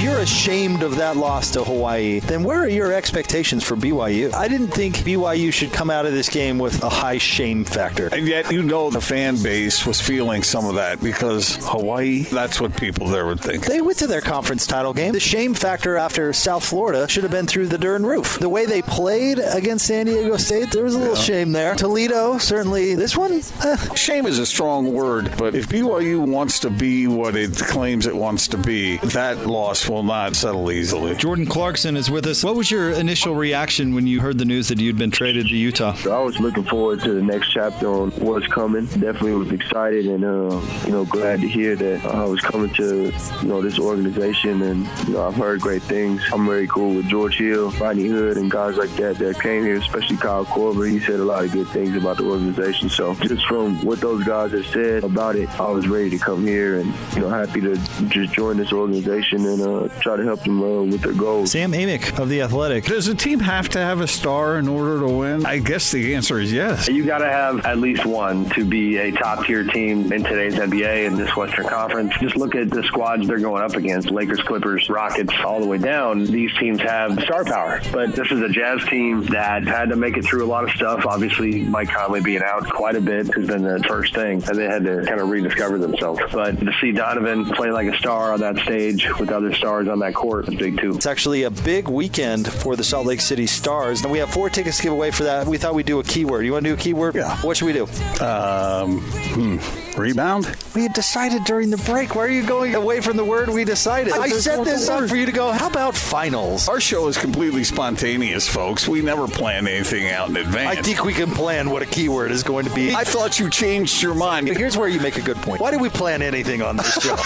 If you're ashamed of that loss to Hawaii, then where are your expectations for BYU? I didn't think BYU should come out of this game with a high shame factor. And yet, you know, the fan base was feeling some of that because Hawaii, that's what people there would think. They went to their conference title game. The shame factor after South Florida should have been through the Dern roof. The way they played against San Diego State, there was a little yeah. shame there. Toledo, certainly. This one, eh. shame is a strong word, but if BYU wants to be what it claims it wants to be, that loss will not settle easily. Jordan Clarkson is with us. What was your initial reaction when you heard the news that you'd been traded to Utah? I was looking forward to the next chapter on what's coming. Definitely was excited and uh, you know glad to hear that I was coming to you know this organization and you know I've heard great things. I'm very cool with George Hill, Rodney Hood, and guys like that that came here, especially Kyle Korver. He said a lot of good things about the organization. So just from what those guys have said about it, I was ready to come here and you know happy to just join this organization and uh, try to help them uh, with their goals. Sam Amick of the Athletic. Does a team have to have a star in order to win? I guess the answer is yes. You got to have at least one to be a top tier team in today's NBA and this Western Conference. Just look at the squads they're going up against: Lakers, Clippers, Rockets, all the way down. These teams have star power, but this is a Jazz team that had to make it through a lot of stuff. Obviously, Mike Conley being out quite a bit has been the first thing, and they had to kind of rediscover themselves. But to see Donovan play like a star on that stage with other stars on that court big too. It's actually a big weekend for the Salt Lake City Stars. And we have four tickets to give away for that. We thought we'd do a keyword. You want to do a keyword? Yeah. What should we do? Um, hmm. Rebound? We had decided during the break. Why are you going away from the word we decided? I set this up for you to go, how about finals? Our show is completely spontaneous, folks. We never plan anything out in advance. I think we can plan what a keyword is going to be. I thought you changed your mind. But here's where you make a good point. Why do we plan anything on this show?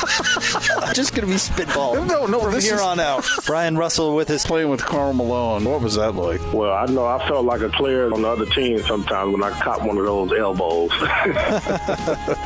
I'm just going to be spitball. No, no, from here is... on out. Bryon Russell with his Playing with Karl Malone. What was that like? Well, I know I felt like a player on the other team sometimes when I caught one of those elbows.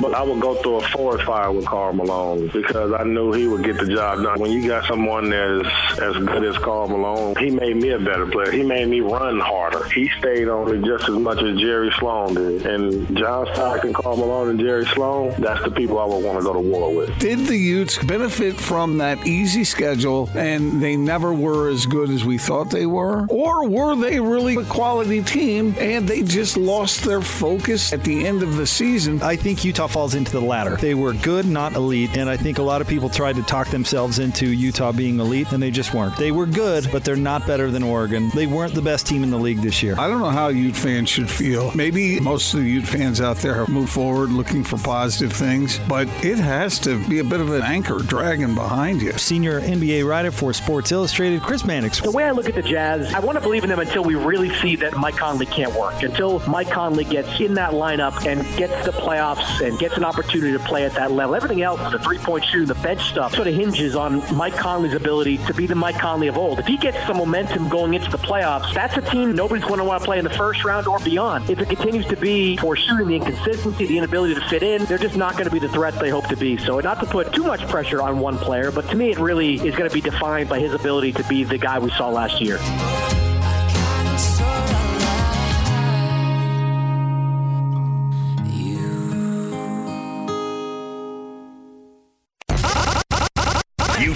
but I would go through a forest fire with Karl Malone because I knew he would get the job done. When you got someone that's as good as Karl Malone, he made me a better player. He made me run harder. He stayed on me just as much as Jerry Sloan did. And John Stockton, Karl Malone, and Jerry Sloan, that's the people I would want to go to war with. Did the Utes benefit from that easy schedule and they never were as good as we thought they were? Or were they really a quality team and they just lost their focus at the end of the season? I think Utah falls into the latter. They were good, not elite, and I think a lot of people tried to talk themselves into Utah being elite, and they just weren't. They were good, but they're not better than Oregon. They weren't the best team in the league this year. I don't know how Ute fans should feel. Maybe most of the Ute fans out there have moved forward looking for positive things, but it has to be a bit of an anchor dragging behind you. Senior NBA writer for Sports Illustrated, Chris Mannix. The way I look at the Jazz, I want to believe in them until we really see that Mike Conley can't work. Until Mike Conley gets in that lineup and gets the playoffs and gets an opportunity to play at that level. Everything else, the three-point shooting, the bench stuff, sort of hinges on Mike Conley's ability to be the Mike Conley of old. If he gets some momentum going into the playoffs, that's a team nobody's going to want to play in the first round or beyond. If it continues to be for shooting the inconsistency, the inability to fit in, they're just not going to be the threat they hope to be. So not to put too much pressure on one player, but to me it really is going to be defined by his ability to be the guy we saw last year.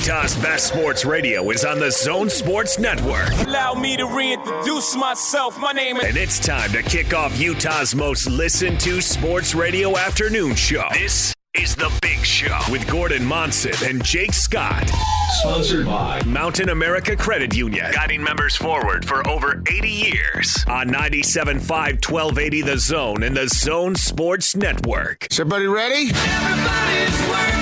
Utah's best sports radio is on the Zone Sports Network. Allow me to reintroduce myself. My name is. And it's time to kick off Utah's most listened to sports radio afternoon show. This is The Big Show with Gordon Monson and Jake Scott. Sponsored by Mountain America Credit Union, guiding members forward for over 80 years on 97.5 1280 The Zone and the Zone Sports Network. Is everybody ready? Everybody's working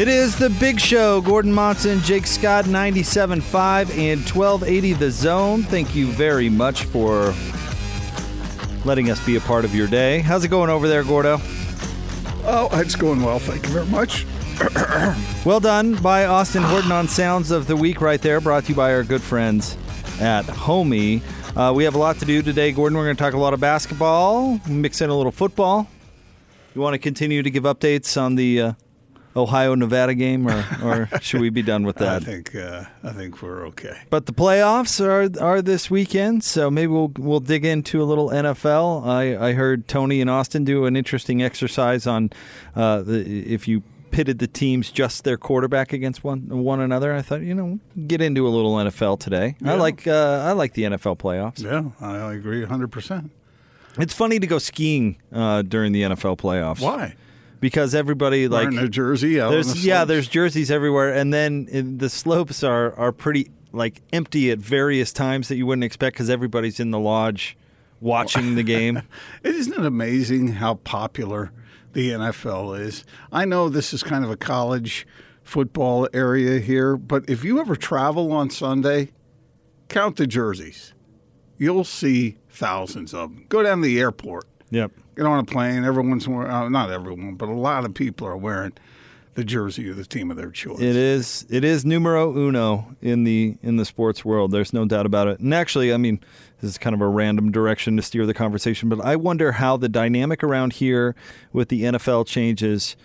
It is the big show. Gordon Monson, Jake Scott, 97.5 and 1280 The Zone. Thank you very much for letting us be a part of your day. How's it going over there, Gordo? Oh, it's going well. Thank you very much. Well done by Austin Horton on Sounds of the Week right there, brought to you by our good friends at Homie. Uh, we have a lot to do today, Gordon. We're going to talk a lot of basketball, mix in a little football. You want to continue to give updates on the uh, Ohio Nevada game, or, or should we be done with that? I think uh, I think we're okay. But the playoffs are are this weekend, so maybe we'll we'll dig into a little NFL. I, I heard Tony and Austin do an interesting exercise on uh, the, if you pitted the teams just their quarterback against one one another. I thought you know get into a little NFL today. I like uh, I like the NFL playoffs. Yeah, I agree 100%. It's funny to go skiing uh, during the NFL playoffs. Why? Because everybody like Wearing a jersey there's the yeah, there's jerseys everywhere, and then uh, the slopes are are pretty like empty at various times that you wouldn't expect because everybody's in the lodge watching the game. Isn't it amazing how popular the NFL is? I know this is kind of a college football area here, but if you ever travel on Sunday, count the jerseys. You'll see thousands of them. Go down to the airport. Yep. Get on a plane. Everyone's wearing, uh, not everyone, but a lot of people are wearing the jersey of the team of their choice. It is it is numero uno in the in the sports world. There's no doubt about it. And actually, I mean, this is kind of a random direction to steer the conversation, but I wonder how the dynamic around here with the NFL changes,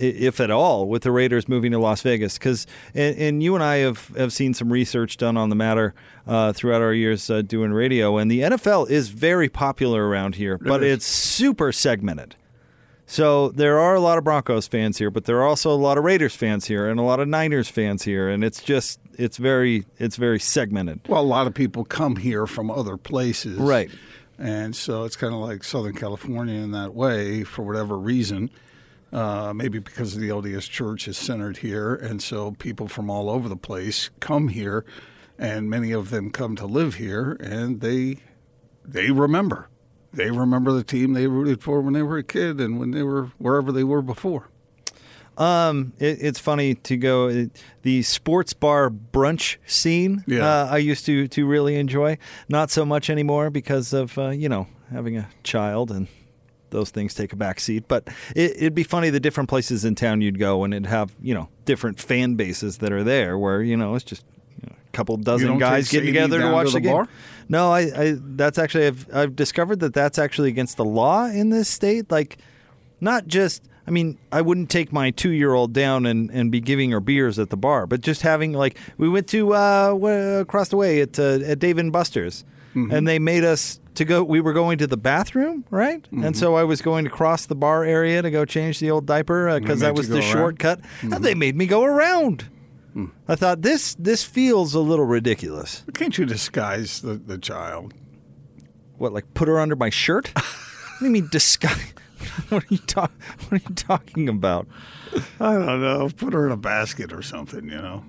if at all, with the Raiders moving to Las Vegas. Because and, and you and I have have seen some research done on the matter uh, throughout our years uh, doing radio, and the NFL is very popular around here, but is. it's super segmented. So there are a lot of Broncos fans here, but there are also a lot of Raiders fans here and a lot of Niners fans here, and it's just it's very it's very segmented. Well, a lot of people come here from other places. Right. And so it's kind of like Southern California in that way for whatever reason. Uh, maybe because the LDS Church is centered here. And so people from all over the place come here, and many of them come to live here, and they they remember. They remember the team they rooted for when they were a kid and when they were wherever they were before. Um, it, it's funny to go it, the sports bar brunch scene. Yeah. Uh, I used to to really enjoy. Not so much anymore because of uh, you know having a child and those things take a back seat. But it, it'd be funny the different places in town you'd go and it'd have you know different fan bases that are there where you know it's just you know, a couple dozen guys getting together to watch to the, the game. No, I, I that's actually I've I've discovered that that's actually against the law in this state. Like, not just I mean I wouldn't take my two year old down and, and be giving her beers at the bar, but just having like we went to uh, across the way at uh, at Dave and Buster's, Mm-hmm. and they made us to go. We were going to the bathroom, right? Mm-hmm. And so I was going to cross the bar area to go change the old diaper because They that was the around? Mm-hmm. shortcut, and they made me go around. I thought this this feels a little ridiculous. Can't you disguise the, the child? What, like put her under my shirt? what do you mean disguise? what are you talk? What are you talking about? I don't know. Put her in a basket or something, you know,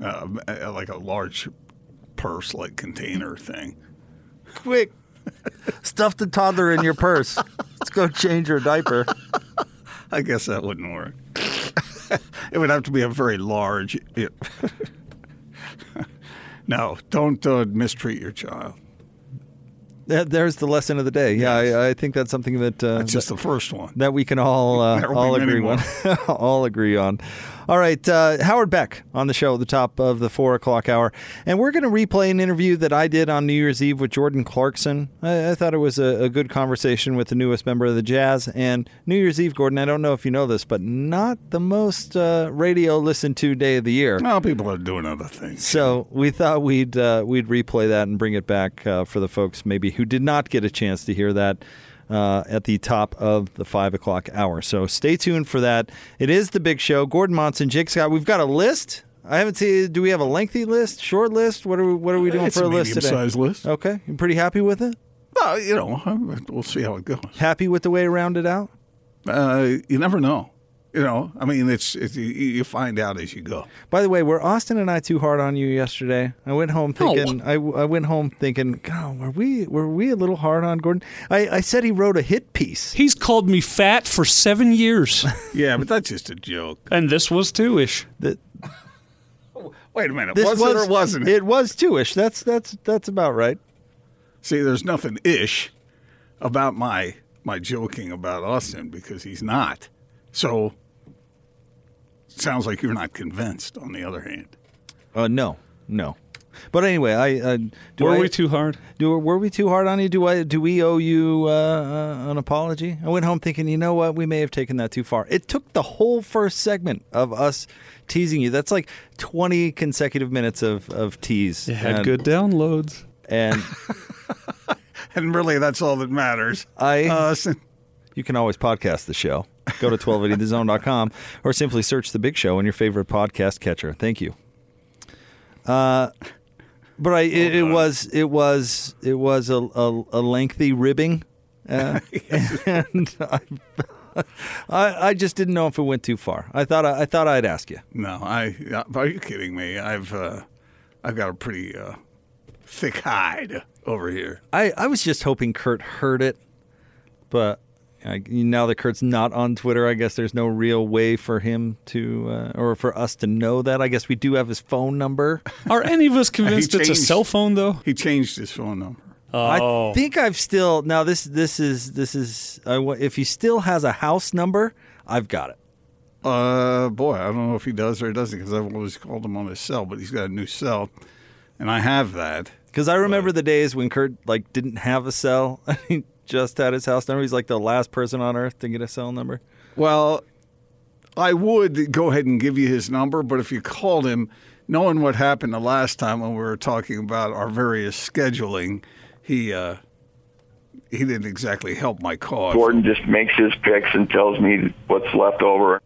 uh, like a large purse, like container thing. Quick, stuff the toddler in your purse. Let's go change her diaper. I guess that wouldn't work. it would have to be a very large. No, don't uh, mistreat your child. There's the lesson of the day. Yeah, I, I think that's something that uh, That's just the first one. that we can all uh, all agree on. all agree on. All right, uh, Howard Beck on the show at the top of the four o'clock hour, and we're going to replay an interview that I did on New Year's Eve with Jordan Clarkson. I, I thought it was a, a good conversation with the newest member of the Jazz. And New Year's Eve, Gordon. I don't know if you know this, but not the most uh, radio listened to day of the year. Well, people are doing other things. So we thought we'd uh, we'd replay that and bring it back uh, for the folks maybe who did not get a chance to hear that uh, at the top of the five o'clock hour. So stay tuned for that. It is the big show. Gordon Monson, Jake Scott. We've got a list. I haven't seen. Do we have a lengthy list? Short list? What are we, what are we doing It's for a a list today? medium-sized list. Okay, you pretty happy with it? Well, you know, we'll see how it goes. Happy with the way it rounded out? Uh, you never know. You know, I mean, it's, it's you, you find out as you go. By the way, were Austin and I too hard on you yesterday? I went home No. thinking. I, I went home thinking, God, were we were we a little hard on Gordon? I, I said he wrote a hit piece. He's called me fat for seven years, Yeah, but that's just a joke. and this was two ish. That Wait a minute. this was, it or wasn't it? It was two-ish. That's that's that's about right. See, there's nothing ish about my my joking about Austin because he's not. So sounds like you're not convinced. On the other hand, Uh, no, no. But anyway, I uh, do Were I- we too hard? Do were we too hard on you? Do I do we owe you uh, uh, an apology? I went home thinking, you know what, we may have taken that too far. It took the whole first segment of us teasing you. That's like twenty consecutive minutes of of tease. It had And- good downloads. and and really, that's all that matters. I Uh, so- you can always podcast the show. Go to 1280thezone.com or simply search the Big Show in your favorite podcast catcher. Thank you. Uh, but I it, it was it was it was a, a, a lengthy ribbing, uh, and I, I I just didn't know if it went too far. I thought I, I thought I'd ask you. no, I. Are you kidding me? I've uh, I've got a pretty uh, thick hide over here. I, I was just hoping Kurt heard it, but I, now that Kurt's not on Twitter, I guess there's no real way for him to, uh, or for us to know that. I guess we do have his phone number. Are any of us convinced He it's a cell phone though? He changed his phone number. Oh, I think I've still now this this is this is I wa- if he still has a house number, I've got it. Uh, boy, I don't know if he does or doesn't because I've always called him on his cell, but he's got a new cell, and I have that. Because I remember the days when Kurt like didn't have a cell. he just had his house number. He's like the last person on earth to get a cell number. Well, I would go ahead and give you his number, but if you called him, knowing what happened the last time when we were talking about our various scheduling, he uh, he didn't exactly help my cause. Gordon just makes his picks and tells me what's left over.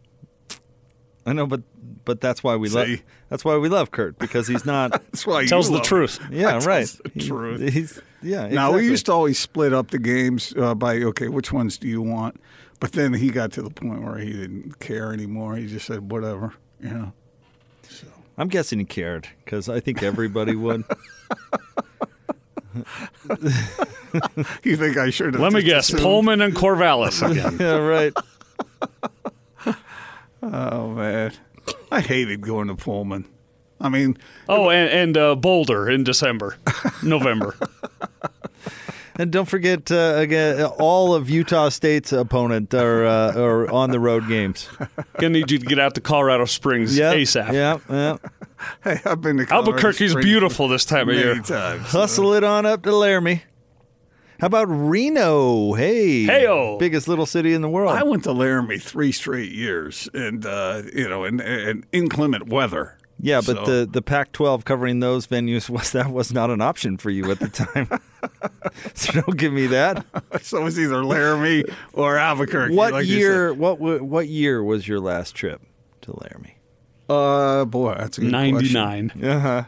I know, but but that's why we love that's why we love Kurt because he's not. That's why he tells the love truth. yeah, Tells right. the He- truth. he's yeah. Now we used to always split up the games uh, by okay, which ones do you want? But then he got to the point where he didn't care anymore. He just said whatever, you know. So. I'm guessing he cared because I think everybody would. You think I should have? let me guess. assumed? Pullman and Corvallis again. yeah, right. Oh man, I hated going to Pullman. I mean, Oh, and, and uh, Boulder in December, November. And don't forget uh, again, all of Utah State's opponent are uh, are on the road games. Gonna need you to get out to Colorado Springs Yeah, ASAP. yeah, yeah. hey, I've been to Colorado Albuquerque's Springs beautiful this time of many year. times. Hustle it on up to Laramie. How about Reno? Hey, Heyo. biggest little city in the world. I went to Laramie three straight years, and uh, you know, in, in inclement weather. yeah, but So- the the Pac-12 covering those venues was that was not an option for you at the time. so don't give me that. so it was either Laramie or Albuquerque. What like year? What what year was your last trip to Laramie? said. Uh, boy, that's a good Ninety question. nine. Uh huh.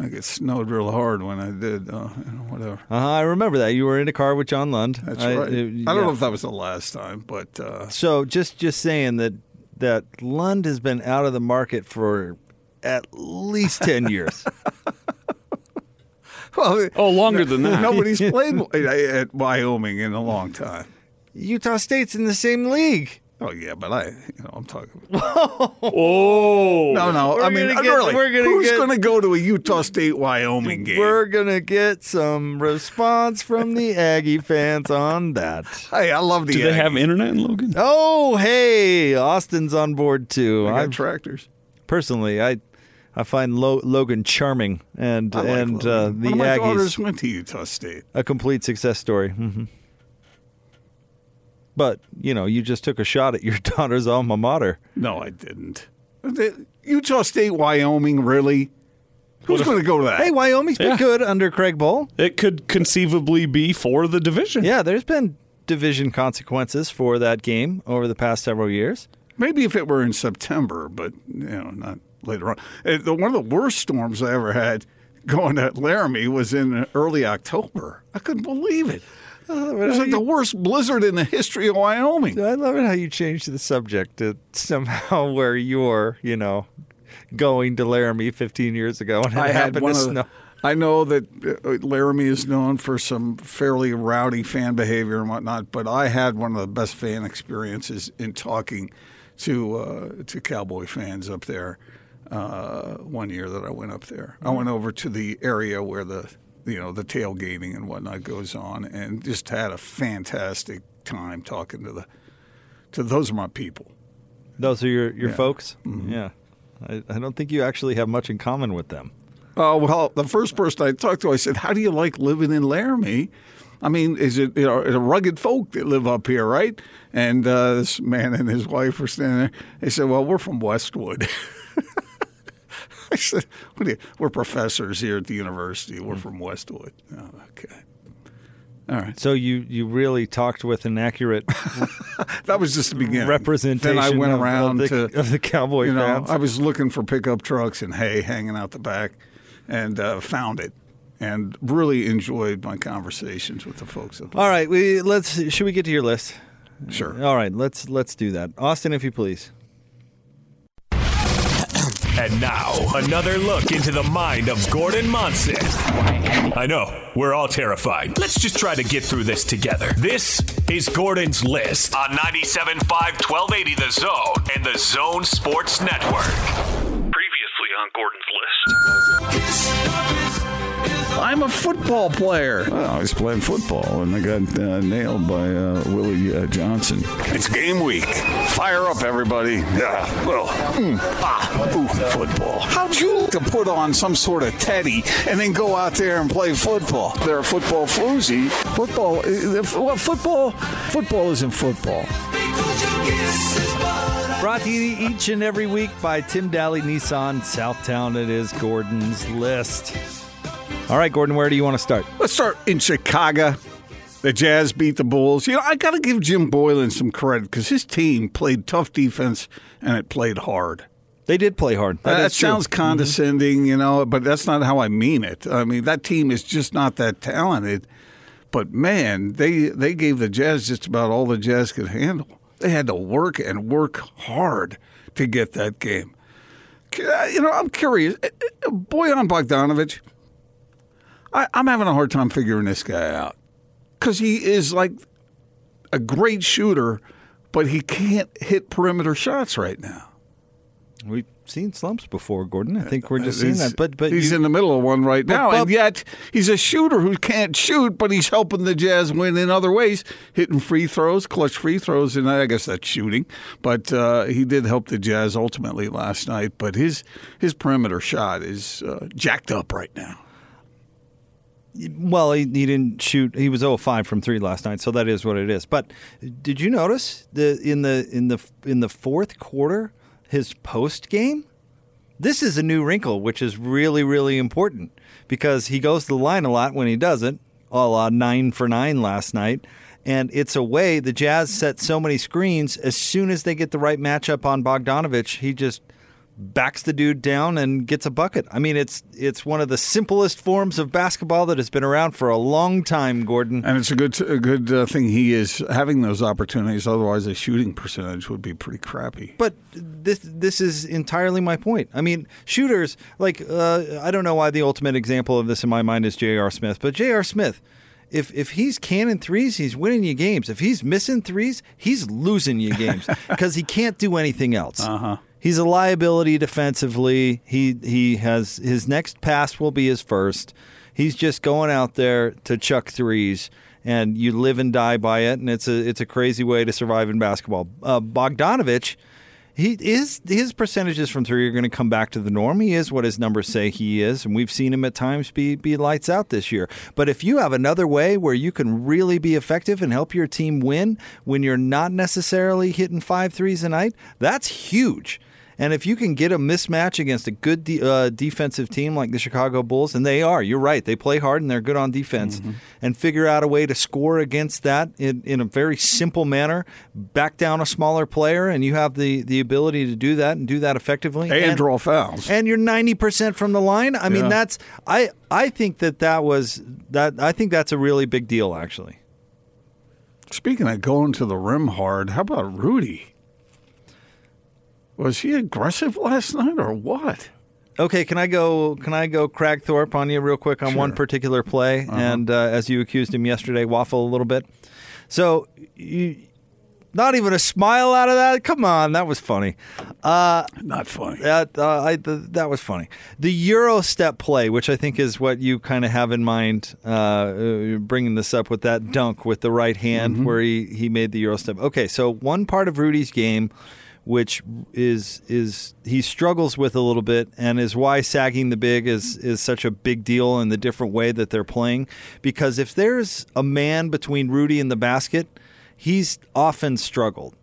I get snowed real hard when I did. Uh, whatever. Uh-huh, I remember that you were in a car with John Lund. That's I, right. uh, I don't know if that was the last time, but uh, So just just saying that that Lund has been out of the market for at least ten years. well, Oh, longer than that. nobody's played at Wyoming in a long time. Utah State's in the same league. Oh yeah, but I, you know, I'm talking. Oh, No, no. We're I mean, gonna get- really, we're gonna who's get- going to go to a Utah State Wyoming game? We're gonna get some response from the Aggie fans on that. hey, I love the. do they have internet in Logan? Oh, hey, Austin's on board too. They got I tractors. personally, I I find Lo- Logan charming and I like and uh, the One of my daughters Aggies went to Utah State. a complete success story. hmm But you know, you just took a shot at your daughter's alma mater. No, I didn't. The- Utah State, Wyoming, really? Who's going to go to that? Hey, Wyoming's been Yeah. good under Craig Bohl. It could conceivably be for the division. Yeah, there's been division consequences for that game over the past several years. Maybe if it were in September, but you know, not later on. Uh, One of the worst storms I ever had going to Laramie was in early October. I couldn't believe it. It was like the worst blizzard in the history of Wyoming. I love it how you changed the subject to somehow where you're, you know, going to Laramie 15 years ago and it I had happened one to snow. the, I know that uh, Laramie is known for some fairly rowdy fan behavior and whatnot, but I had one of the best fan experiences in talking to uh, to Cowboy fans up there. Uh, one year that I went up there, I went over to the area where the you know the tailgating and whatnot goes on, and just had a fantastic time talking to the to those are my people. Those are your your Yeah. folks. Mhm. Yeah, I, I don't think you actually have much in common with them. Oh well, the first person I talked to, I said, "How do you like living in Laramie?" I mean, is it you know, it's a rugged folk that live up here, right? And uh, this man and his wife were standing there. They said, "Well, we're from Westwood." I said, you, "We're professors here at the university. We're from Westwood." Oh, okay. All right. So you you really talked with an accurate That was just the beginning. representation. Then I went of- of around the, to of the cowboy you know, fans. I was looking for pickup trucks and hay hanging out the back, and uh, found it, and really enjoyed my conversations with the folks. Up All right, we let's. Should we get to your list? Sure. All right, let's let's do that. Austin, if you please. And now, another look into the mind of Gordon Monson. I know, we're all terrified. Let's just try to get through this together. This is Gordon's List on 97.5 1280 The Zone and The Zone Sports Network. Previously on Gordon's List. I'm a football player. Well, I was playing football, and I got uh, nailed by uh, Willie uh, Johnson. It's game week. Fire up, everybody. Yeah. Well, mm, ah, ooh, football. How'd you like to put on some sort of teddy and then go out there and play football? They're a football floozy. Football, uh, well, football, football isn't football. Brought to you each and every week by Tim Daly Nissan Southtown. It is Gordon's list. All right, Gordon, where do you want to start? Let's start in Chicago. The Jazz beat the Bulls. You know, I got to give Jim Boylen some credit because his team played tough defense and it played hard. They did play hard. That, uh, is true. sounds mm-hmm. condescending, you know, but that's not how I mean it. I mean, that team is just not that talented. But man, they they gave the Jazz just about all the Jazz could handle. They had to work and work hard to get that game. Uh, you know, I'm curious. Uh, Bojan Bogdanovic, I, I'm having a hard time figuring this guy out because he is like a great shooter, but he can't hit perimeter shots right now. We've seen slumps before, Gordon. I think we're just seeing He's- that. But but he's you- in the middle of one right But- now, and yet he's a shooter who can't shoot, but he's helping the Jazz win in other ways, hitting free throws, clutch free throws, and I guess that's shooting. But uh, he did help the Jazz ultimately last night. But his his perimeter shot is uh, jacked up right now. Well, he, he didn't shoot. He was 0 5 from three last night, so that is what it is. But did you notice the in the in the in the fourth quarter his post game? This is a new wrinkle, which is really really important because he goes to the line a lot when he doesn't. A la nine for nine last night. And it's a way the Jazz set so many screens. As soon as they get the right matchup on Bogdanovic, he just backs the dude down and gets a bucket. I mean, it's it's one of the simplest forms of basketball that has been around for a long time, Gordon. And it's a good a good uh, thing he is having those opportunities. Otherwise, the shooting percentage would be pretty crappy. But this this is entirely my point. I mean, shooters like uh, I don't know why the ultimate example of this in my mind is J.R. Smith, but J.R. Smith. If, if he's canning threes, he's winning you games. If he's missing threes, he's losing you games because he can't do anything else. Uh-huh. He's a liability defensively. He he has his next pass will be his first. He's just going out there to chuck threes, and you live and die by it. And it's a it's a crazy way to survive in basketball. Uh, Bogdanovic, he is his percentages from three are going to come back to the norm. He is what his numbers say he is, and we've seen him at times be be lights out this year. But if you have another way where you can really be effective and help your team win when you're not necessarily hitting five threes a night, that's huge. And if you can get a mismatch against a good de- uh, defensive team like the Chicago Bulls, and they are, you're right, they play hard and they're good on defense, and figure out a way to score against that in, in a very simple manner, back down a smaller player, and you have the, the ability to do that and do that effectively. And draw fouls. And you're 90% from the line. I mean, Yeah. that's, I, I think that that was, that I think that's a really big deal, actually. Speaking of going to the rim hard, how about Rudy? Was he aggressive last night or what? Okay, can I go? Can I go Craig Thorpe on you real quick on one particular play? And uh, as you accused him yesterday, waffle a little bit. So, you, not even a smile out of that. Come on, that was funny. Uh, Not funny. that uh, I, th- that was funny. The Euro step play, which I think is what you kind of have in mind, uh, uh, bringing this up with that dunk with the right hand Mm-hmm. where he, he made the Euro step. Okay, so one part of Rudy's game which is is he struggles with a little bit, and is why sagging the big is is such a big deal in the different way that they're playing. Because if there's a man between Rudy and the basket, he's often struggled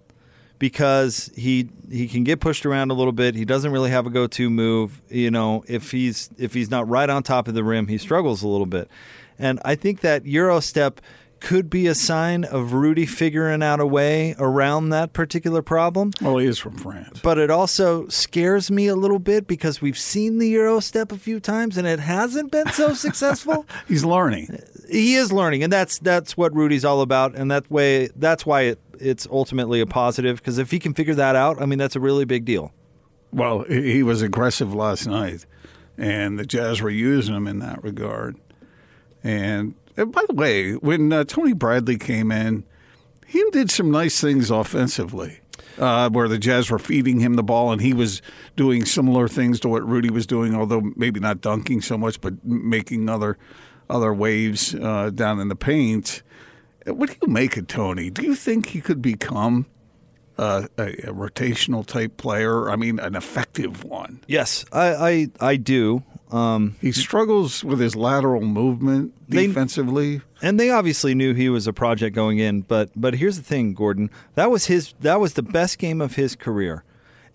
because he he can get pushed around a little bit. He doesn't really have a go-to move. You know, if he's if he's not right on top of the rim, he struggles a little bit. And I think that Euro step could be a sign of Rudy figuring out a way around that particular problem. Well, he is from France. But it also scares me a little bit because we've seen the Euro step a few times and it hasn't been so successful. He's learning. He is learning, and that's that's what Rudy's all about, and that way that's why it, it's ultimately a positive because if he can figure that out, I mean that's a really big deal. Well, he he was aggressive last night, and the Jazz were using him in that regard. And, and by the way, when uh, Tony Bradley came in, he did some nice things offensively. Uh, where the Jazz were feeding him the ball, and he was doing similar things to what Rudy was doing, although maybe not dunking so much, but making other other waves uh, down in the paint. What do you make of Tony? Do you think he could become uh, a, a rotational type player? I mean, an effective one. Yes, I I, I do. Um, he struggles with his lateral movement They- defensively. and they obviously knew he was a project going in, but but here's the thing, Gordon. That was his that was the best game of his career.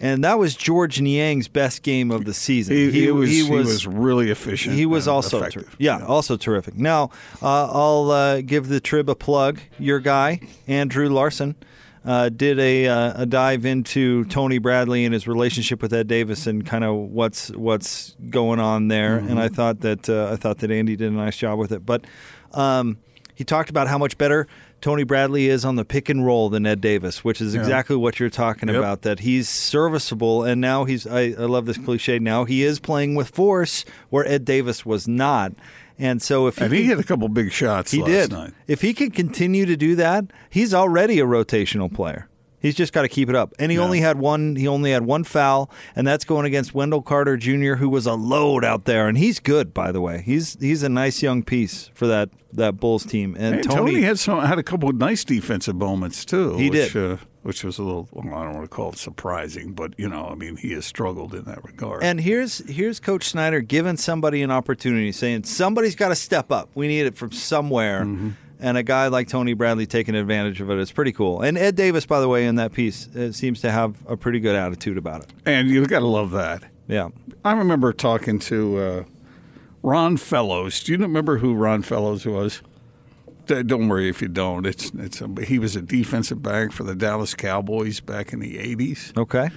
And that was George Niang's best game of the season. He, he was, he was really efficient. He was also ter- yeah, also terrific. Now uh, I'll uh, give the Trib a plug. Your guy Andrew Larsen uh, did a uh, a dive into Tony Bradley and his relationship with Ed Davis and kind of what's what's going on there. And I thought that uh, I thought that Andy did a nice job with it. But um, he talked about how much better. Tony Bradley is on the pick and roll than Ed Davis, which is Yeah. exactly what you're talking Yep. about. That he's serviceable, and now he's. I, I love this cliche. Now he is playing with force where Ed Davis was not, and so if And he he can- hit a couple big shots he did. night. If he can continue to do that, he's already a rotational player. He's just got to keep it up. And he only had one. He only had one foul, and that's going against Wendell Carter Jr., who was a load out there, and he's good, by the way. He's he's a nice young piece for that that Bulls team. And And Tony, Tony, had some had a couple of nice defensive moments too. He which, did. uh, which was a little. Well, I don't want to call it surprising, but you know, I mean, he has struggled in that regard. And here's here's Coach Snyder giving somebody an opportunity, saying somebody's got to step up. We need it from somewhere. Mm-hmm. And a guy like Tony Bradley taking advantage of it is pretty cool. And Ed Davis, by the way, in that piece, uh, seems to have a pretty good attitude about it. And you got to love that. Yeah. I remember talking to uh, Ron Fellows. Do you remember who Ron Fellows was? Don't worry if you don't. It's it's a, he was a defensive back for the Dallas Cowboys back in the '80s. Okay.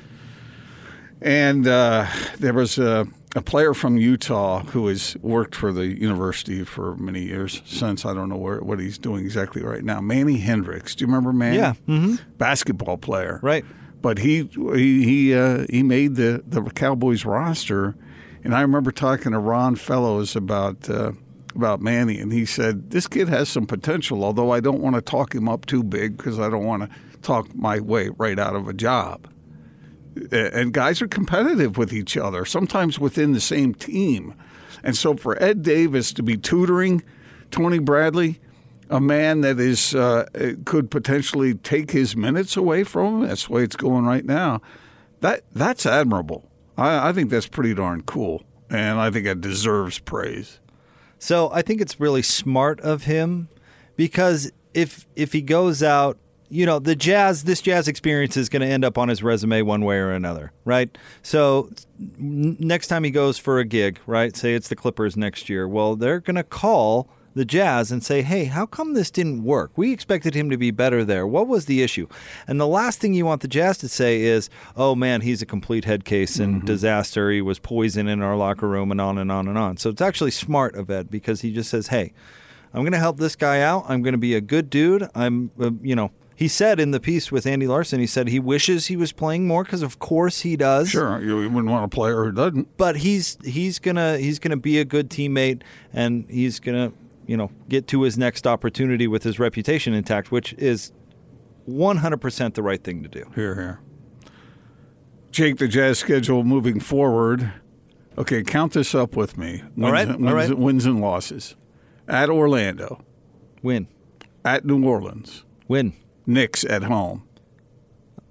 And uh, there was a, a player from Utah who has worked for the university for many years since. I don't know where, what he's doing exactly right now. Manny Hendrix. Do you remember Manny? Yeah. Mm-hmm. Basketball player. Right. But he he he, uh, he made the, the Cowboys roster, and I remember talking to Ron Fellows about uh, about Manny, and he said this kid has some potential. Although I don't want to talk him up too big because I don't want to talk my way right out of a job and guys are competitive with each other, sometimes within the same team. And so for Ed Davis to be tutoring Tony Bradley, a man that is uh, could potentially take his minutes away from him, that's the way it's going right now. That that's admirable. I, I think that's pretty darn cool, and I think it deserves praise. So I think it's really smart of him because if if he goes out, you know, the jazz this jazz experience is going to end up on his resume one way or another, right? So next time he goes for a gig, right? Say it's the Clippers next year. Well, they're going to call the Jazz and say, "Hey, how come this didn't work? We expected him to be better there. What was the issue?" And the last thing you want the Jazz to say is, "Oh man, he's a complete head case and disaster. He was poison in our locker room and on and on and on." So it's actually smart of Ed because he just says, "Hey, I'm going to help this guy out. I'm going to be a good dude. I'm, uh, you know." He said in the piece with Andy Larsen, he said he wishes he was playing more because, of course, he does Sure, you wouldn't want a player who doesn't. but he's he's gonna he's gonna be a good teammate and he's gonna you know get to his next opportunity with his reputation intact, which is 100% the right thing to do. Here, here. Jake, the Jazz schedule moving forward. Okay, count this up with me. Wins, All right, wins, right. wins and losses. At Orlando, Win, at New Orleans, win, Knicks at home,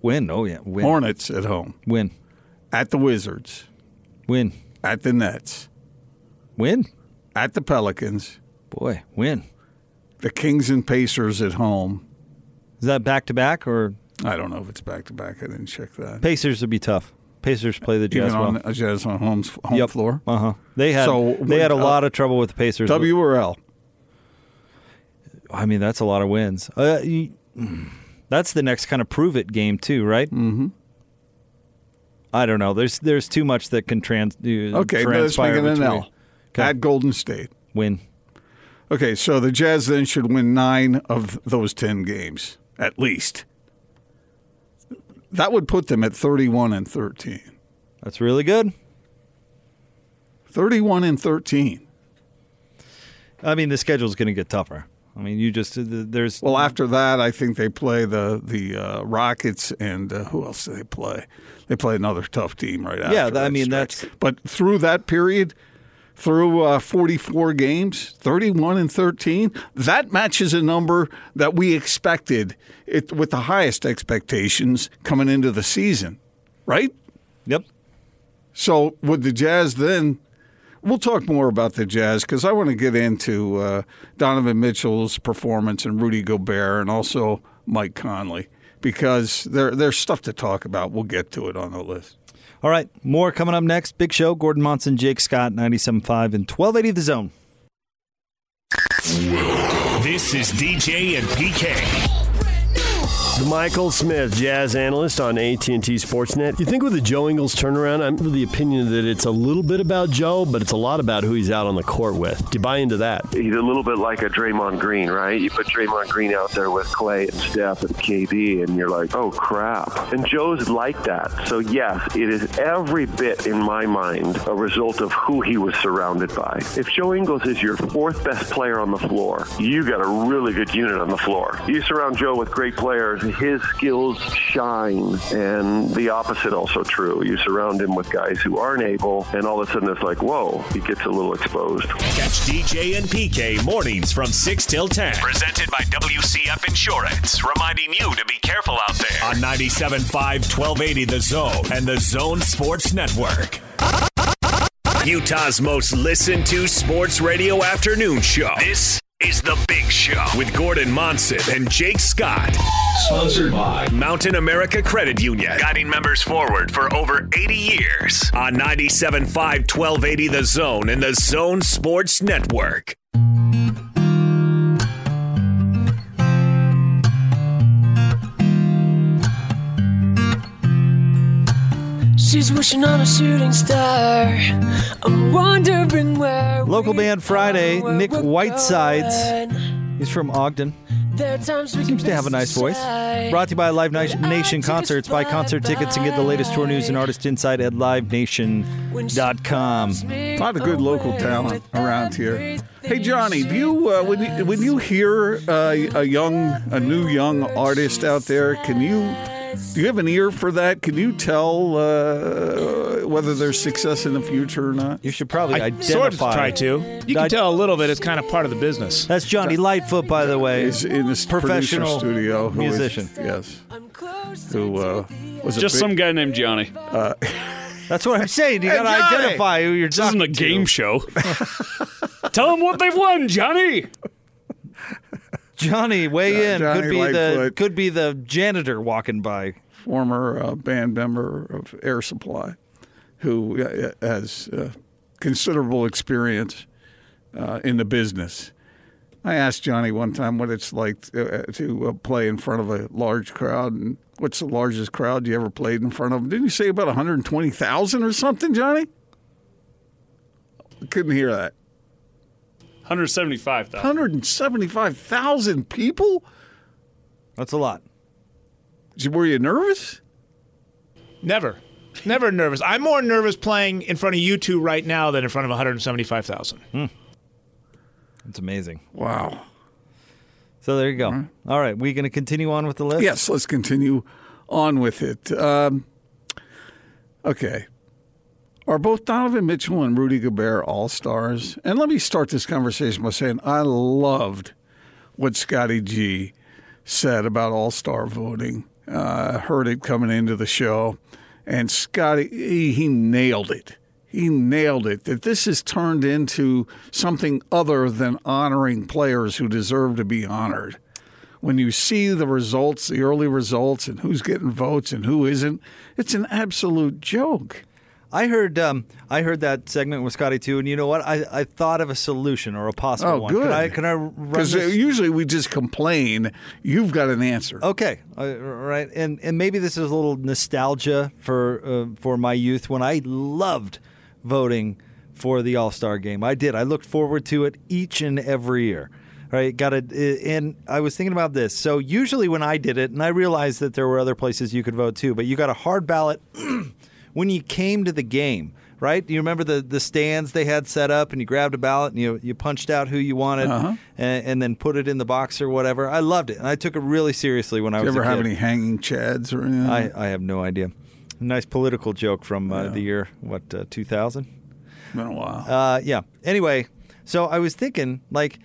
Win. Oh yeah. Win. Hornets at home. Win. At the Wizards. Win. At the Nets. Win. At the Pelicans. Boy, win. The Kings and Pacers at home. Is that back to back or I don't know if it's back to back. I didn't check that. Pacers would be tough. Pacers play the Jazz Even well. on the Jazz on home, home Yep. floor. Uh huh. They had So, they had a uh, lot of trouble with the Pacers. W or L? I mean, that's a lot of wins. Uh, that's the next kind of prove it game too, right? Mm-hmm. I don't know. There's there's too much that can trans. uh, Okay, let's make it an L. At Golden State. Win. Okay, so the Jazz then should win nine of those 10 games, at least. That would put them at 31 and 13. That's really good. 31 and 13. I mean, the schedule's going to get tougher. I mean, you just there's Well, after that, I think they play the the uh, Rockets and uh, who else do they play? They play another tough team right after. Yeah, I mean, stretch. that's- But through that period, through uh, 44 games, 31 and 13, that matches a number that we expected it, with the highest expectations coming into the season, right? Yep. So would the Jazz then? We'll talk more about the Jazz because I want to get into uh, Donovan Mitchell's performance and Rudy Gobert and also Mike Conley because there there's stuff to talk about. We'll get to it on the list. All right, more coming up next. Big show. Gordon Monson, Jake Scott, 97.5 and 1280 The Zone. This is DJ and PK. Michael Smith, jazz analyst on AT&T Sportsnet. You think with the Joe Ingles turnaround, I'm of the opinion that it's a little bit about Joe, but it's a lot about who he's out on the court with. Do you buy into that? He's a little bit like a Draymond Green, right? You put Draymond Green out there with Klay and Steph and KD, and you're like, oh crap. And Joe's like that. So yes, it is every bit in my mind a result of who he was surrounded by. If Joe Ingles is your fourth best player on the floor, you got a really good unit on the floor. You surround Joe with great players, his skills shine, and the opposite also true. You surround him with guys who aren't able, and all of a sudden it's like, whoa, he gets a little exposed. Catch DJ and PK mornings from 6 till 10. Presented by WCF Insurance. Reminding you to be careful out there. On 97.5, 1280 The Zone and The Zone Sports Network. Utah's most listened to sports radio afternoon show. This is The Big Show with Gordon Monson and Jake Scott. Sponsored by Mountain America Credit Union, guiding members forward for over 80 years on 97.5 1280 The Zone and The Zone Sports Network. She's wishing on a shooting star. I'm wondering where. Local we band Friday, are, where Nick we're Whitesides. going. He's from Ogden. There are times we Seems to have a nice voice. Brought to you by Live Nation Concerts. Buy concert tickets and get the latest tour news and artist insight at livenation.com. A lot of good local talent around here. Hey Johnny, do you uh, when you when you hear uh, a young a new young artist out there, can you do you have an ear for that? Can you tell uh, whether there's success in the future or not? You should probably I sort of try to. You can tell a little bit. It's kind of part of the business. That's Johnny Lightfoot, by the way. He's in this professional studio who is- musician. yes, who uh, was a Just big- some guy named Johnny. Uh, That's what I'm saying. You Hey, got to Johnny! identify who you're This isn't a game to. show. Tell them what they've won, Johnny. Johnny, weigh in. Johnny could be the could be the janitor walking by. former uh, band member of Air Supply, who uh, has uh, considerable experience uh, in the business. I asked Johnny one time what it's like to, uh, to uh, play in front of a large crowd, and what's the largest crowd you ever played in front of? Didn't you say about 120,000 or something, Johnny? I couldn't hear that. 175,000. 175,000 people? That's a lot. Were you nervous? Never. Never nervous. I'm more nervous playing in front of you two right now than in front of 175,000. It's amazing. Wow. So there you go. All right, we going to continue on with the list? Yes, let's continue on with it. Um, okay. Are both Donovan Mitchell and Rudy Gobert all stars? And let me start this conversation by saying I loved what Scotty G said about all star voting uh, heard it coming into the show, and Scotty he, he nailed it. He nailed it. That this has turned into something other than honoring players who deserve to be honored. When you see the results, the early results, and who's getting votes and who isn't, it's an absolute joke. I heard um, I heard that segment with Scotty too, and you know what? I, I thought of a solution or a possible Oh, one. good. Can I can I Because usually we just complain. You've got an answer. Okay, uh, right, and and maybe this is a little nostalgia for uh, for my youth when I loved voting for the All Star Game. I did. I looked forward to it each and every year. Right, got it. And I was thinking about this. So usually when I did it, and I realized that there were other places you could vote too, but you got a hard ballot when you came to the game. Right? Do you remember the, the stands they had set up, and you grabbed a ballot and you you punched out who you wanted, Uh-huh. and, and then put it in the box or whatever. I loved it, and I took it really seriously when I Do you was. ever have any hanging chads or anything? I, I have no idea. Nice political joke from uh, the year what uh, 2000. Been a while. Uh, yeah. Anyway, so I was thinking like.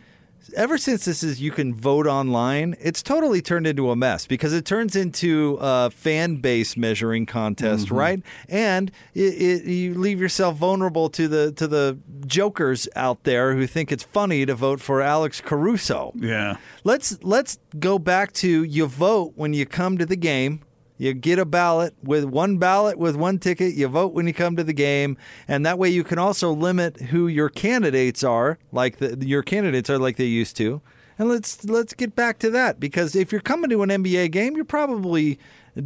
Ever since this is you can vote online, it's totally turned into a mess because it turns into a fan base measuring contest, Mm-hmm. right? And it, it, you leave yourself vulnerable to the to the jokers out there who think it's funny to vote for Alex Caruso. Yeah. Let's let's go back to you vote when you come to the game. You get a ballot with one ballot with one ticket. You vote when you come to the game, and that way you can also limit who your candidates are, like the, your candidates are like they used to. And let's let's get back to that because if you're coming to an NBA game, you're probably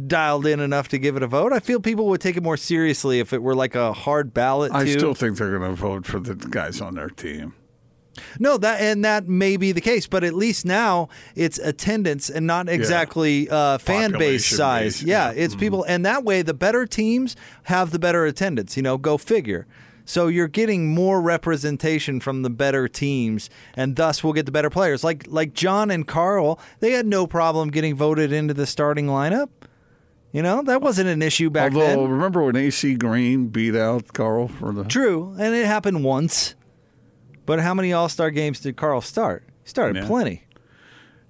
dialed in enough to give it a vote. I feel people would take it more seriously if it were like a hard ballot. I too. still think they're going to vote for the guys on their team. No, that and that may be the case, but at least now it's attendance and not exactly uh, fan base size. base, yeah, it's people, and that way the better teams have the better attendance. You know, go figure. So you're getting more representation from the better teams, and thus we'll get the better players. Like like John and Karl, they had no problem getting voted into the starting lineup. You know, that wasn't an issue back Although, then. remember when AC Green beat out Karl for the. True, and it happened once. But how many All Star games did Karl start? He started Yeah. plenty.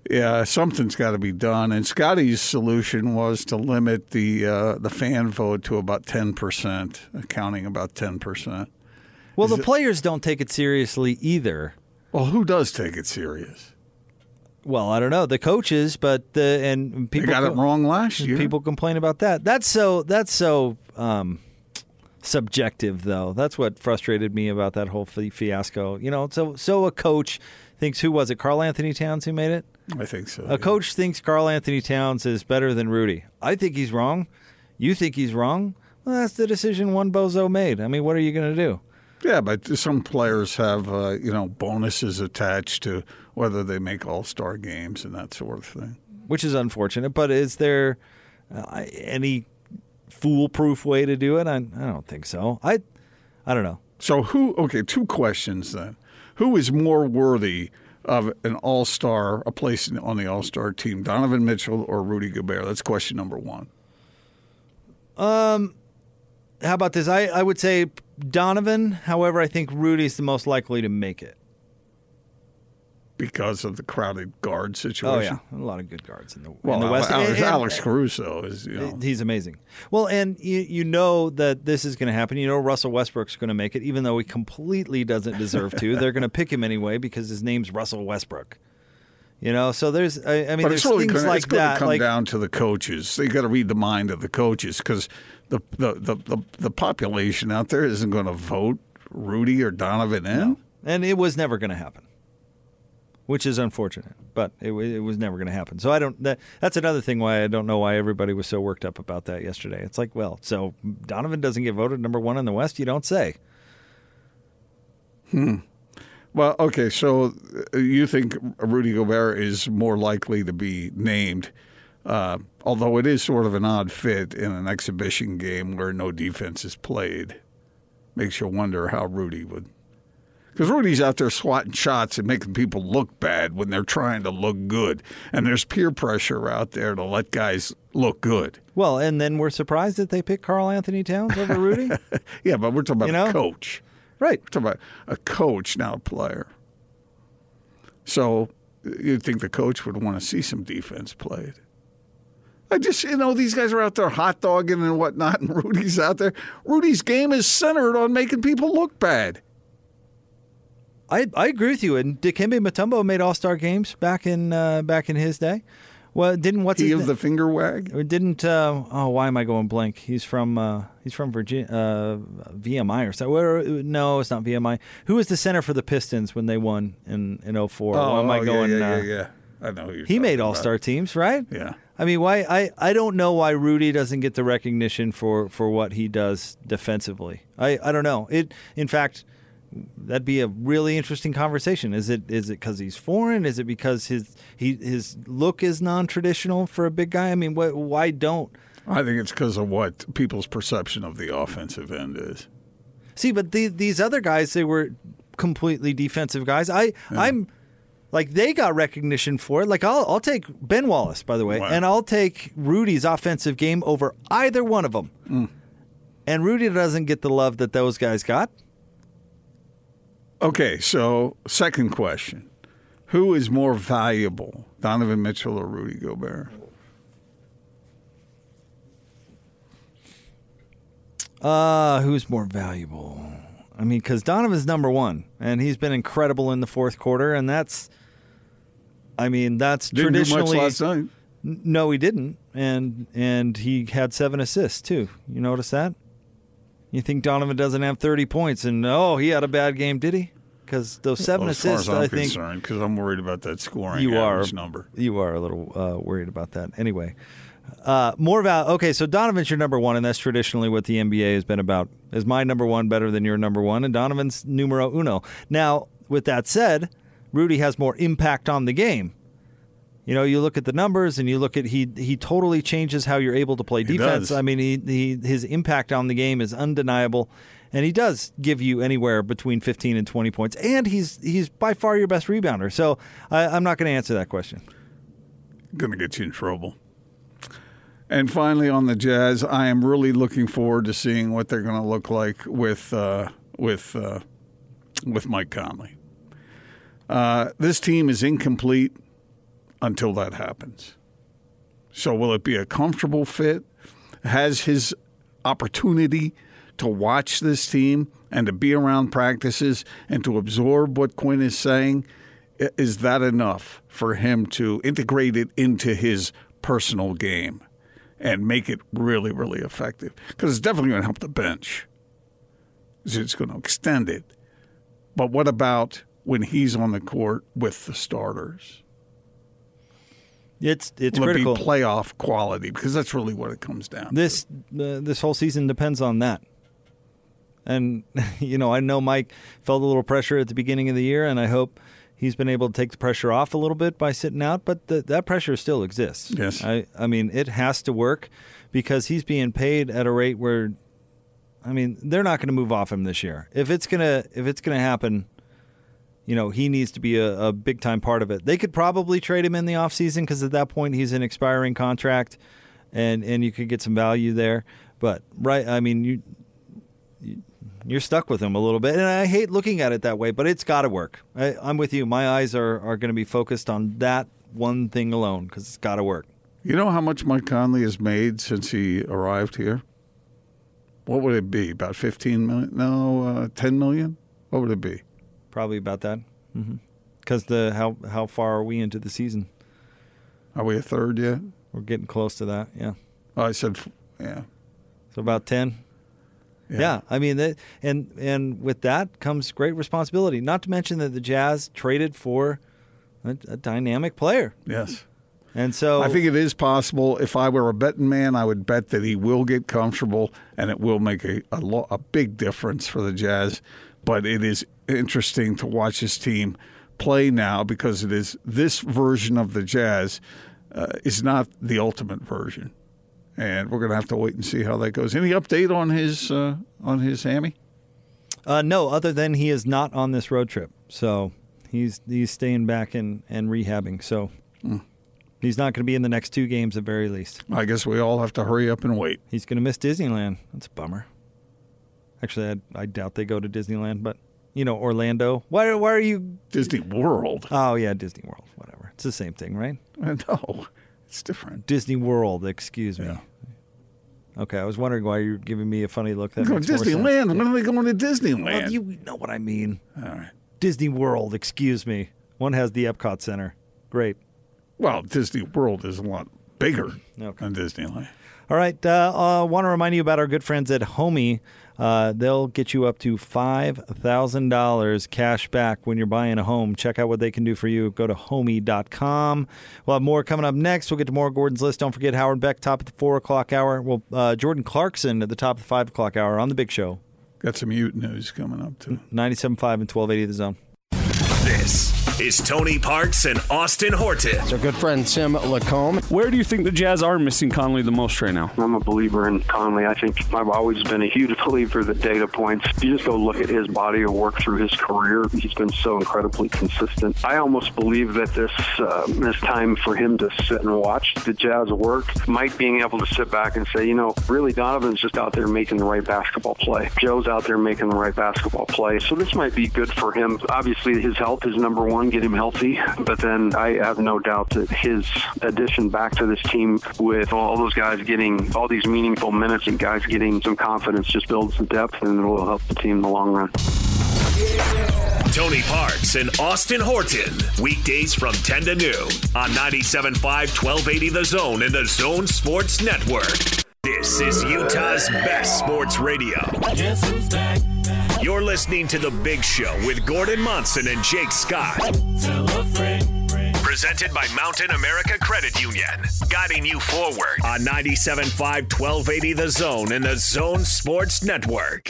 Yeah, something's got to be done. And Scotty's solution was to limit the uh, the fan vote to about ten percent, accounting about ten percent. Well, Is the it- players don't take it seriously either. Well, who does take it serious? Well, I don't know the coaches, but the and people got it wrong last year. People complain about that. That's so. That's so um, subjective, though. That's what frustrated me about that whole fi- fiasco. You know, so so a coach thinks who was it? Karl-Anthony Towns who made it. I think so. A coach thinks Karl-Anthony Towns is better than Rudy. I think he's wrong. You think he's wrong. Well, that's the decision one bozo made. I mean, what are you going to do? Yeah, but some players have uh, you know bonuses attached to whether they make All Star games and that sort of thing. which is unfortunate. But is there uh, any foolproof way to do it? I, I don't think so. I I don't know. So who? Okay, two questions then. Who is more worthy of an All Star, a place on the All Star team, Donovan Mitchell or Rudy Gobert? That's question number one. Um, how about this? I I would say Donovan. However, I think Rudy's the most likely to make it. Because of the crowded guard situation. Oh yeah, a lot of good guards in the Well, in the West. Alex, And- and- Alex Caruso is, you know. He's amazing. Well, and you, you know that this is going to happen. You know Russell Westbrook's going to make it, even though he completely doesn't deserve to. They're going to pick him anyway because his name's Russell Westbrook. You know, so there's, I, I mean, but there's really things gonna, like that. come like, down to the coaches. They got to read the mind of the coaches because the the, the, the the population out there isn't going to vote Rudy or Donovan in. and it was never going to happen, which is unfortunate. But it, it was never going to happen. So I don't. That, that's another thing why I don't know why everybody was so worked up about that yesterday. It's like, well, so Donovan doesn't get voted number one in the West. You don't say. Hmm. Well, okay, so uh, you think Rudy Gobert is more likely to be named, uh, although it is sort of an odd fit in an exhibition game where no defense is played. Makes you wonder how Rudy would. Because Rudy's out there swatting shots and making people look bad when they're trying to look good. And there's peer pressure out there to let guys look good. Well, and then we're surprised that they picked Karl-Anthony Towns over Rudy. Yeah, but we're talking about You know? a coach. Right. We're talking about a coach, not a player. So you'd think the coach would want to see some defense played. I just, you know, these guys are out there hot dogging and whatnot, and Rudy's out there. Rudy's game is centered on making people look bad. I, I agree with you. And Dikembe Mutombo made All Star games back in uh, back in his day. Well, didn't what's He of na- the finger wag. Or didn't uh, oh why am I going blank? He's from uh, he's from Virginia uh, VMI or so. Where, no, it's not VMI. Who was the center for the Pistons when they won in in 04? why am I oh, going? Yeah, yeah, uh, yeah, yeah. I know. Who you're He made All Star teams, right? Yeah. I mean, why? I, I don't know why Rudy doesn't get the recognition for, for what he does defensively. I, I don't know. It in fact, that'd be a really interesting conversation. Is it is it because he's foreign? Is it because his he his look is non traditional for a big guy? I mean, wh- why don't? I think it's because of what people's perception of the offensive end is. See, but the, these other guys, they were completely defensive guys. I I'm like they got recognition for it. Like I'll I'll take Ben Wallace, by the way, Wow. and I'll take Rudy's offensive game over either one of them. Mm. And Rudy doesn't get the love that those guys got. Okay, so second question. Who is more valuable, Donovan Mitchell or Rudy Gobert? Uh, who's more valuable? I mean, because Donovan's number one, and he's been incredible in the fourth quarter, and that's, I mean, that's Didn't do much traditionally. last night. No, he didn't, and and he had seven assists too. You notice that? You think Donovan doesn't have thirty points, and oh, he had a bad game, did he? Because those seven Well, assists, I think concerned, because I'm worried about that scoring you are average number. You are a little uh, worried about that. Anyway, uh, more about Okay, so Donovan's your number one, and that's traditionally what the NBA has been about. Is my number one better than your number one? And Donovan's numero uno. Now, with that said, Rudy has more impact on the game. You know, you look at the numbers, and you look at he he totally changes how you're able to play He defense. does. I mean, he, he his impact on the game is undeniable, and he does give you anywhere between 15 and 20 points. And he's he's by far your best rebounder. So I, I'm not going to answer that question. Going to get you in trouble. And finally, on the Jazz, I am really looking forward to seeing what they're going to look like with uh, with uh, with Mike Conley. Uh, this team is incomplete until that happens. So, will it be a comfortable fit? Has his opportunity to watch this team and to be around practices and to absorb what Quin is saying? Is that enough for him to integrate it into his personal game and make it really, really effective? Because it's definitely going to help the bench. It's going to extend it. But what about when he's on the court with the starters? It's it's Will it critical. playoff quality because that's really what it comes down. this uh, this whole season depends on that. And you know, I know Mike felt a little pressure at the beginning of the year, and I hope he's been able to take the pressure off a little bit by sitting out. But th- that pressure still exists. Yes. I I mean, it has to work because he's being paid at a rate where, I mean, they're not going to move off him this year. If it's gonna if it's gonna happen. You know, he needs to be a, a big time part of it. They could probably trade him in the offseason because at that point he's an expiring contract and and you could get some value there. But right, I mean, you, you you're stuck with him a little bit, and I hate looking at it that way. But it's got to work. I, I'm with you. My eyes are are going to be focused on that one thing alone because it's got to work. You know how much Mike Conley has made since he arrived here? What would it be? About 15 million? No, uh, 10 million? What would it be? Probably about that. Mm-hmm. Because the how how far are we into the season? Are we a third yet? We're getting close to that. Yeah. Oh, I said, yeah. So about ten. Yeah. Yeah, I mean, that, and and with that comes great responsibility. Not to mention that the Jazz traded for a, a dynamic player, Yes. and so I think it is possible. If I were a betting man, I would bet that he will get comfortable and it will make a, a, lo- a big difference for the Jazz. But it is interesting to watch this team play now because it is this version of the Jazz uh, is not the ultimate version. And we're going to have to wait and see how that goes. Any update on his uh, on his hammy? Uh, no, other than he is not on this road trip, so he's he's staying back and and rehabbing. So he's not going to be in the next two games at very least. I guess we all have to hurry up and wait. He's going to miss Disneyland. That's a bummer. Actually, I, I doubt they go to Disneyland, but you know Orlando. Why why are you Disney World? Oh yeah, Disney World. Whatever. It's the same thing, right? No, It's different. Disney World, excuse me. Okay, I was wondering why you're giving me a funny look. That Go makes more sense. Disneyland. When are they going to Disneyland? Well, you know what I mean. All right. Disney World, excuse me. One has the Epcot Center. Great. Well, Disney World is a lot bigger Okay. than Disneyland. All right. Uh, uh, want to remind you about our good friends at Homie. Uh, they'll get you up to $5,000 cash back when you're buying a home. Check out what they can do for you. Go to homie.com. We'll have more coming up next. We'll get to more Gordon's List. Don't forget Howard Beck, top of the 4 o'clock hour. Well, uh, Jordan Clarkson at the top of the 5 o'clock hour on the big show. Got some Ute news coming up, too. 97.5 and 1280 The Zone. This is Tony Parks and Austin Horton. Our good friend Tim Lacombe. Where do you think the Jazz are missing Conley the most right now? I'm a believer in Conley. I think I've always been a huge believer that data points. You just go look at his body of work through his career. He's been so incredibly consistent. I almost believe that this uh, this time for him to sit and watch the Jazz work might being able to sit back and say, you know, really Donovan's just out there making the right basketball play. Joe's out there making the right basketball play. So this might be good for him. Obviously, his health is number one. Get him healthy. But then I have no doubt that his addition back to this team with all those guys getting all these meaningful minutes and guys getting some confidence just builds the depth and it will help the team in the long run. Tony Parks and Austin Horton. Weekdays from 10 to noon on 97.5, 1280 The Zone and the Zone Sports Network. This is Utah's best sports radio. You're listening to The Big Show with Gordon Monson and Jake Scott. Presented by Mountain America Credit Union. Guiding you forward on 97.5, 1280 The Zone and the Zone Sports Network.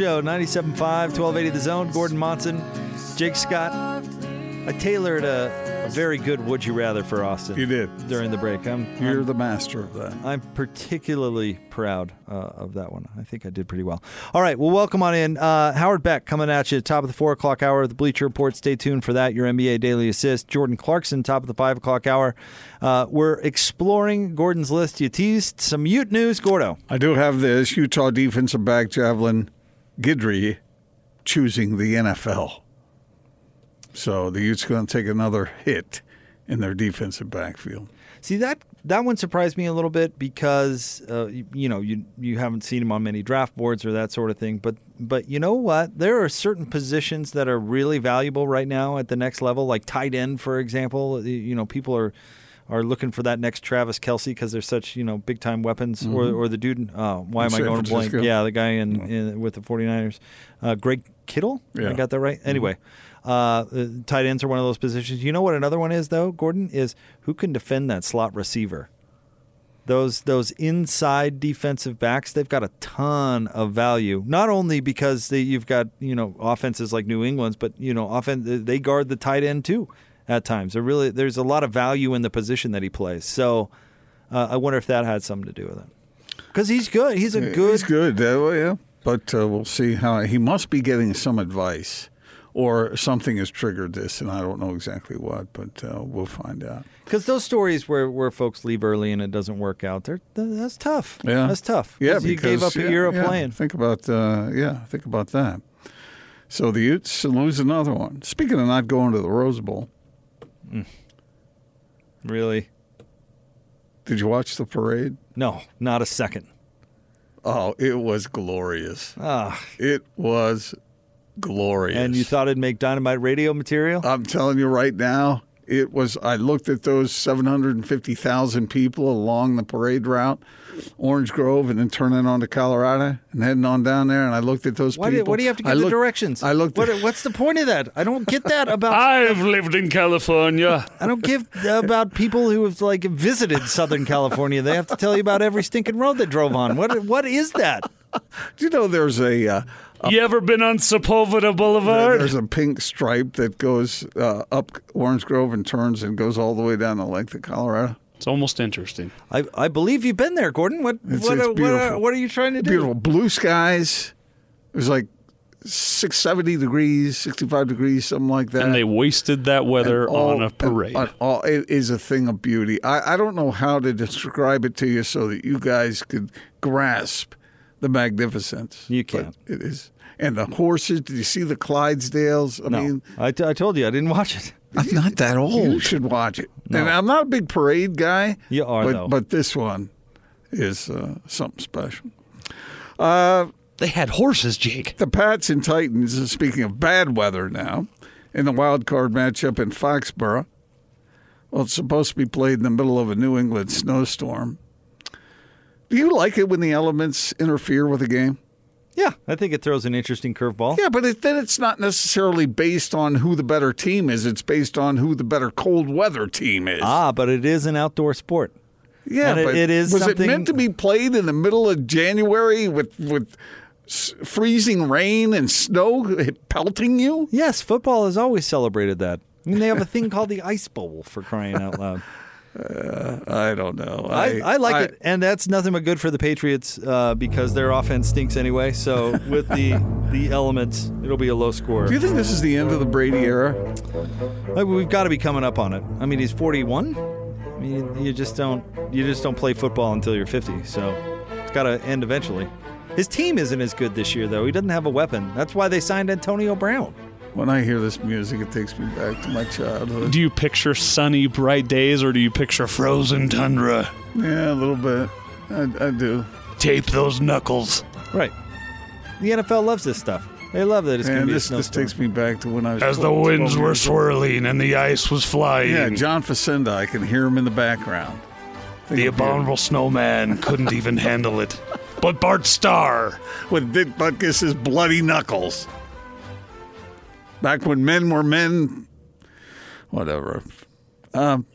Show, 97.5, 1280 The Zone. Gordon Monson, Jake Scott. I tailored a, a very good Would You Rather for Austin. You did. During the break. I'm, You're I'm- the master of that. I'm particularly proud uh, of that one. I think I did pretty well. All right, well, welcome on in. Uh, Howard Beck coming at you, at the top of the 4 o'clock hour of the Bleacher Report. Stay tuned for that, your NBA Daily Assist. Jordan Clarkson, top of the 5 o'clock hour. Uh, we're exploring Gordon's list. You teased some Ute news, Gordo. I do have this Utah defensive back Javelin Guidry choosing the NFL. So the Utes going to take another hit in their defensive backfield. See that that one surprised me a little bit because uh, you, you know you you haven't seen him on many draft boards or that sort of thing. But but you know what? There are certain positions that are really valuable right now at the next level, like tight end, for example. You know, people are are looking for that next Travis Kelce because they're such you know big time weapons. Or Mhm. or the dude. Uh, why In am I going to blank? Yeah, the guy in, in with the 49ers. Uh, Greg Kittle. I got that right. Anyway. Uh, tight ends are one of those positions. You know what another one is though, Gordon is who can defend that slot receiver. Those those inside defensive backs, they've got a ton of value. Not only because they, you've got you know offenses like New England's, but you know offense they guard the tight end too at times. There really there's a lot of value in the position that he plays. So uh, I wonder if that had something to do with it. Because he's good. He's a good. He's good. Uh, well, yeah, but uh, we'll see how he must be getting some advice, or something has triggered this, and I don't know exactly what, but uh, we'll find out. Because those stories where, where folks leave early and it doesn't work out, they're, that's tough. Yeah, that's tough. Yeah, 'Cause you gave up because, a year of yeah, playing. Think about uh, yeah, think about that. So the Utes lose another one. Speaking of not going to the Rose Bowl, Really? did you watch the parade? No, not a second. Oh, it was glorious. Ah. It was glorious. And you thought it'd make dynamite radio material? I'm telling you right now, it was. I looked at those 750,000 people along the parade route, Orange Grove, and then turning on to Colorado and heading on down there. And I looked at those Why do, people. why do you have to I give the looked- directions? I looked. What, what's the point of that? I don't get that about. I've lived in California. I don't give about people who have like visited Southern California. They have to tell you about every stinking road they drove on. What what is that? Do you know there's a. Uh, You ever been on Sepulveda Boulevard? There's a pink stripe that goes uh, up Orange Grove and turns and goes all the way down the length of Colorado. It's almost interesting. I, I believe you've been there, Gordon. What It's, what, it's what, beautiful. what are you trying to do? Beautiful blue skies. It was like 670 degrees, 65 degrees, something like that. And they wasted that weather all- on a parade. and- and all- it is a thing of beauty. I, I don't know how to describe it to you so that you guys could grasp the magnificence. You can't. But it is. And the horses. Did you see the Clydesdales? I no, mean, I, t- I told you I didn't watch it. I'm not that old. You should watch it. And I'm not a big parade guy. You are, but, though. But this one is uh, something special. Uh, they had horses, Jake. The Pats and Titans, uh, speaking of bad weather now, in the wild card matchup in Foxborough. Well, it's supposed to be played in the middle of a New England snowstorm. Do you like it when the elements interfere with a game? Yeah, I think it throws an interesting curveball. Yeah, but it, then it's not necessarily based on who the better team is. It's based on who the better cold weather team is. Ah, but it is an outdoor sport. Yeah, it- it is Was something- it meant to be played in the middle of January with with s- freezing rain and snow pelting you? Yes, football has always celebrated that. I mean, they have a thing called the Ice Bowl for crying out loud. Uh, I don't know. I, I like it, and that's nothing but good for the Patriots uh, because their offense stinks anyway. So with the the elements, it'll be a low score. Do you think this is the end of the Brady era? Uh, We've got to be coming up on it. I mean, he's 41. I mean, you just don't you just don't play football until you're 50. So it's got to end eventually. His team isn't as good this year, though. He doesn't have a weapon. That's why they signed Antonio Brown. When I hear this music, it takes me back to my childhood. Do you picture sunny, bright days, or do you picture frozen tundra? Yeah, a little bit. I, I do. Tape those knuckles. Right. The NFL loves this stuff. They love that it's going to be this, a this snowstorm. takes me back to when I was As the 12 winds were years old. swirling and the ice was flying. Yeah, John Facenda. I can hear him in the background. The abominable snowman couldn't even handle it. But Bart Starr. With Dick Butkus's bloody knuckles. Back when men were men. Whatever. Um,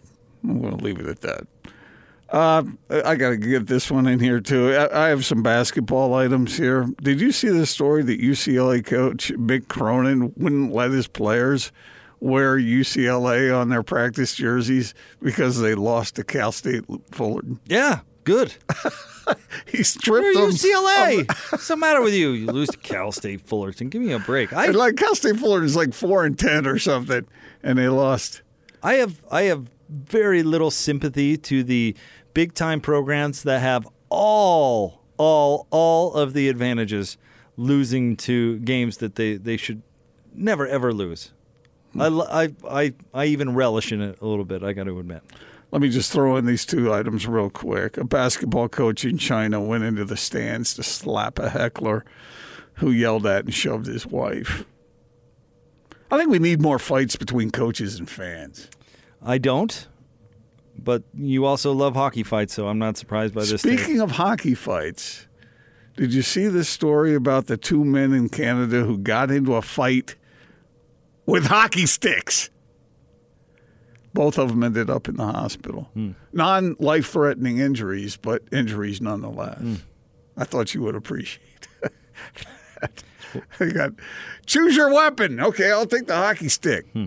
I'm going to leave it at that. Uh, I got to get this one in here too. I, I have some basketball items here. Did you see the story that UCLA coach Mick Cronin wouldn't let his players wear UCLA on their practice jerseys because they lost to Cal State Fullerton? Yeah, good. he stripped You're them. UCLA. What's the matter with you? You lose to Cal State Fullerton. Give me a break. I And like Cal State Fullerton's like four and ten or something, and they lost. I have I have very little sympathy to the big time programs that have all all all of the advantages losing to games that they, they should never ever lose. I I I even relish in it a little bit. I got to admit. Let me just throw in these two items real quick. A basketball coach in China went into the stands to slap a heckler who yelled at and shoved his wife. I think we need more fights between coaches and fans. I don't, but you also love hockey fights, so I'm not surprised by this. Speaking of hockey fights, did you see this story about the two men in Canada who got into a fight with hockey sticks? Both of them ended up in the hospital. Hmm. Non life threatening injuries, but injuries nonetheless. Hmm. I thought you would appreciate that. I got choose your weapon. Okay, I'll take the hockey stick. Hmm.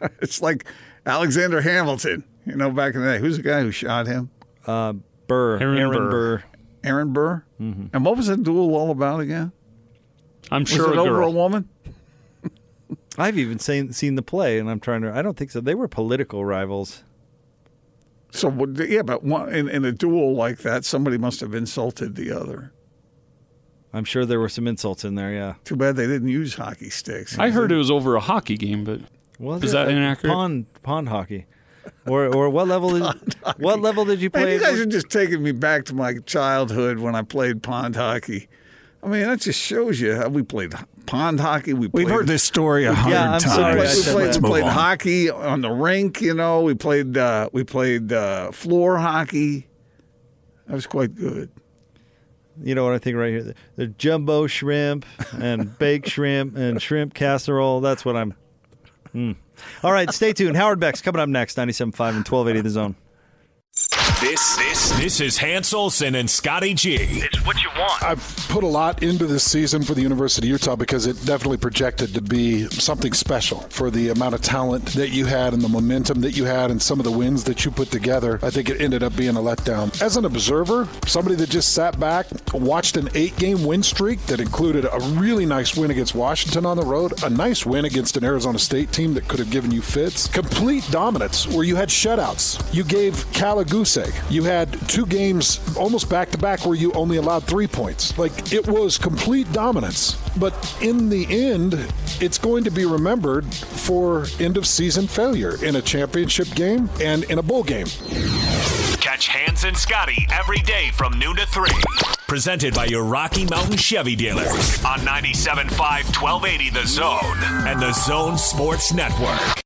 it's like Alexander Hamilton, you know, back in the day. Who's the guy who shot him? Uh, Burr, Aaron Aaron, Burr. Burr. Aaron Burr. Mm-hmm. And what was that duel all about again? I'm Was sure it a over girl. a woman? I've even seen seen the play, and I'm trying to. I don't think so. They were political rivals. So yeah, but one, in, in a duel like that, somebody must have insulted the other. I'm sure there were some insults in there. Yeah. Too bad they didn't use hockey sticks. I heard it was over a hockey game, but Was is it? that inaccurate? Pond pond hockey, or or what level? Did, what level did you Man, play? you guys are just taking me back to my childhood when I played pond hockey. I mean, that just shows you how we played pond hockey. We We've heard this story a hundred I'm times. sorry, We played, Let's we move played on. hockey on the rink. You know, we played uh, we played uh, floor hockey. That was quite good. you know what I think right here? The, the jumbo shrimp and baked shrimp and shrimp casserole. That's what I'm. Mm. All right, stay tuned. Howard Beck's coming up next. 97.5 and 1280 The Zone. This this this is Hans Olsen and Scotty G. It's what you want. I've put a lot into this season for the University of Utah because it definitely projected to be something special for the amount of talent that you had and the momentum that you had and some of the wins that you put together. I think it ended up being a letdown. As an observer, somebody that just sat back, watched an eight game win streak that included a really nice win against Washington on the road, a nice win against an Arizona State team that could have given you fits, complete dominance where you had shutouts. You gave Calaguse. You had two games almost back to back where you only allowed three points. Like it was complete dominance. But in the end, it's going to be remembered for end of season failure in a championship game and in a bowl game. Catch Hans and Scotty every day from noon to 3. Presented by your Rocky Mountain Chevy dealers on 97.5 1280 The Zone and The Zone Sports Network.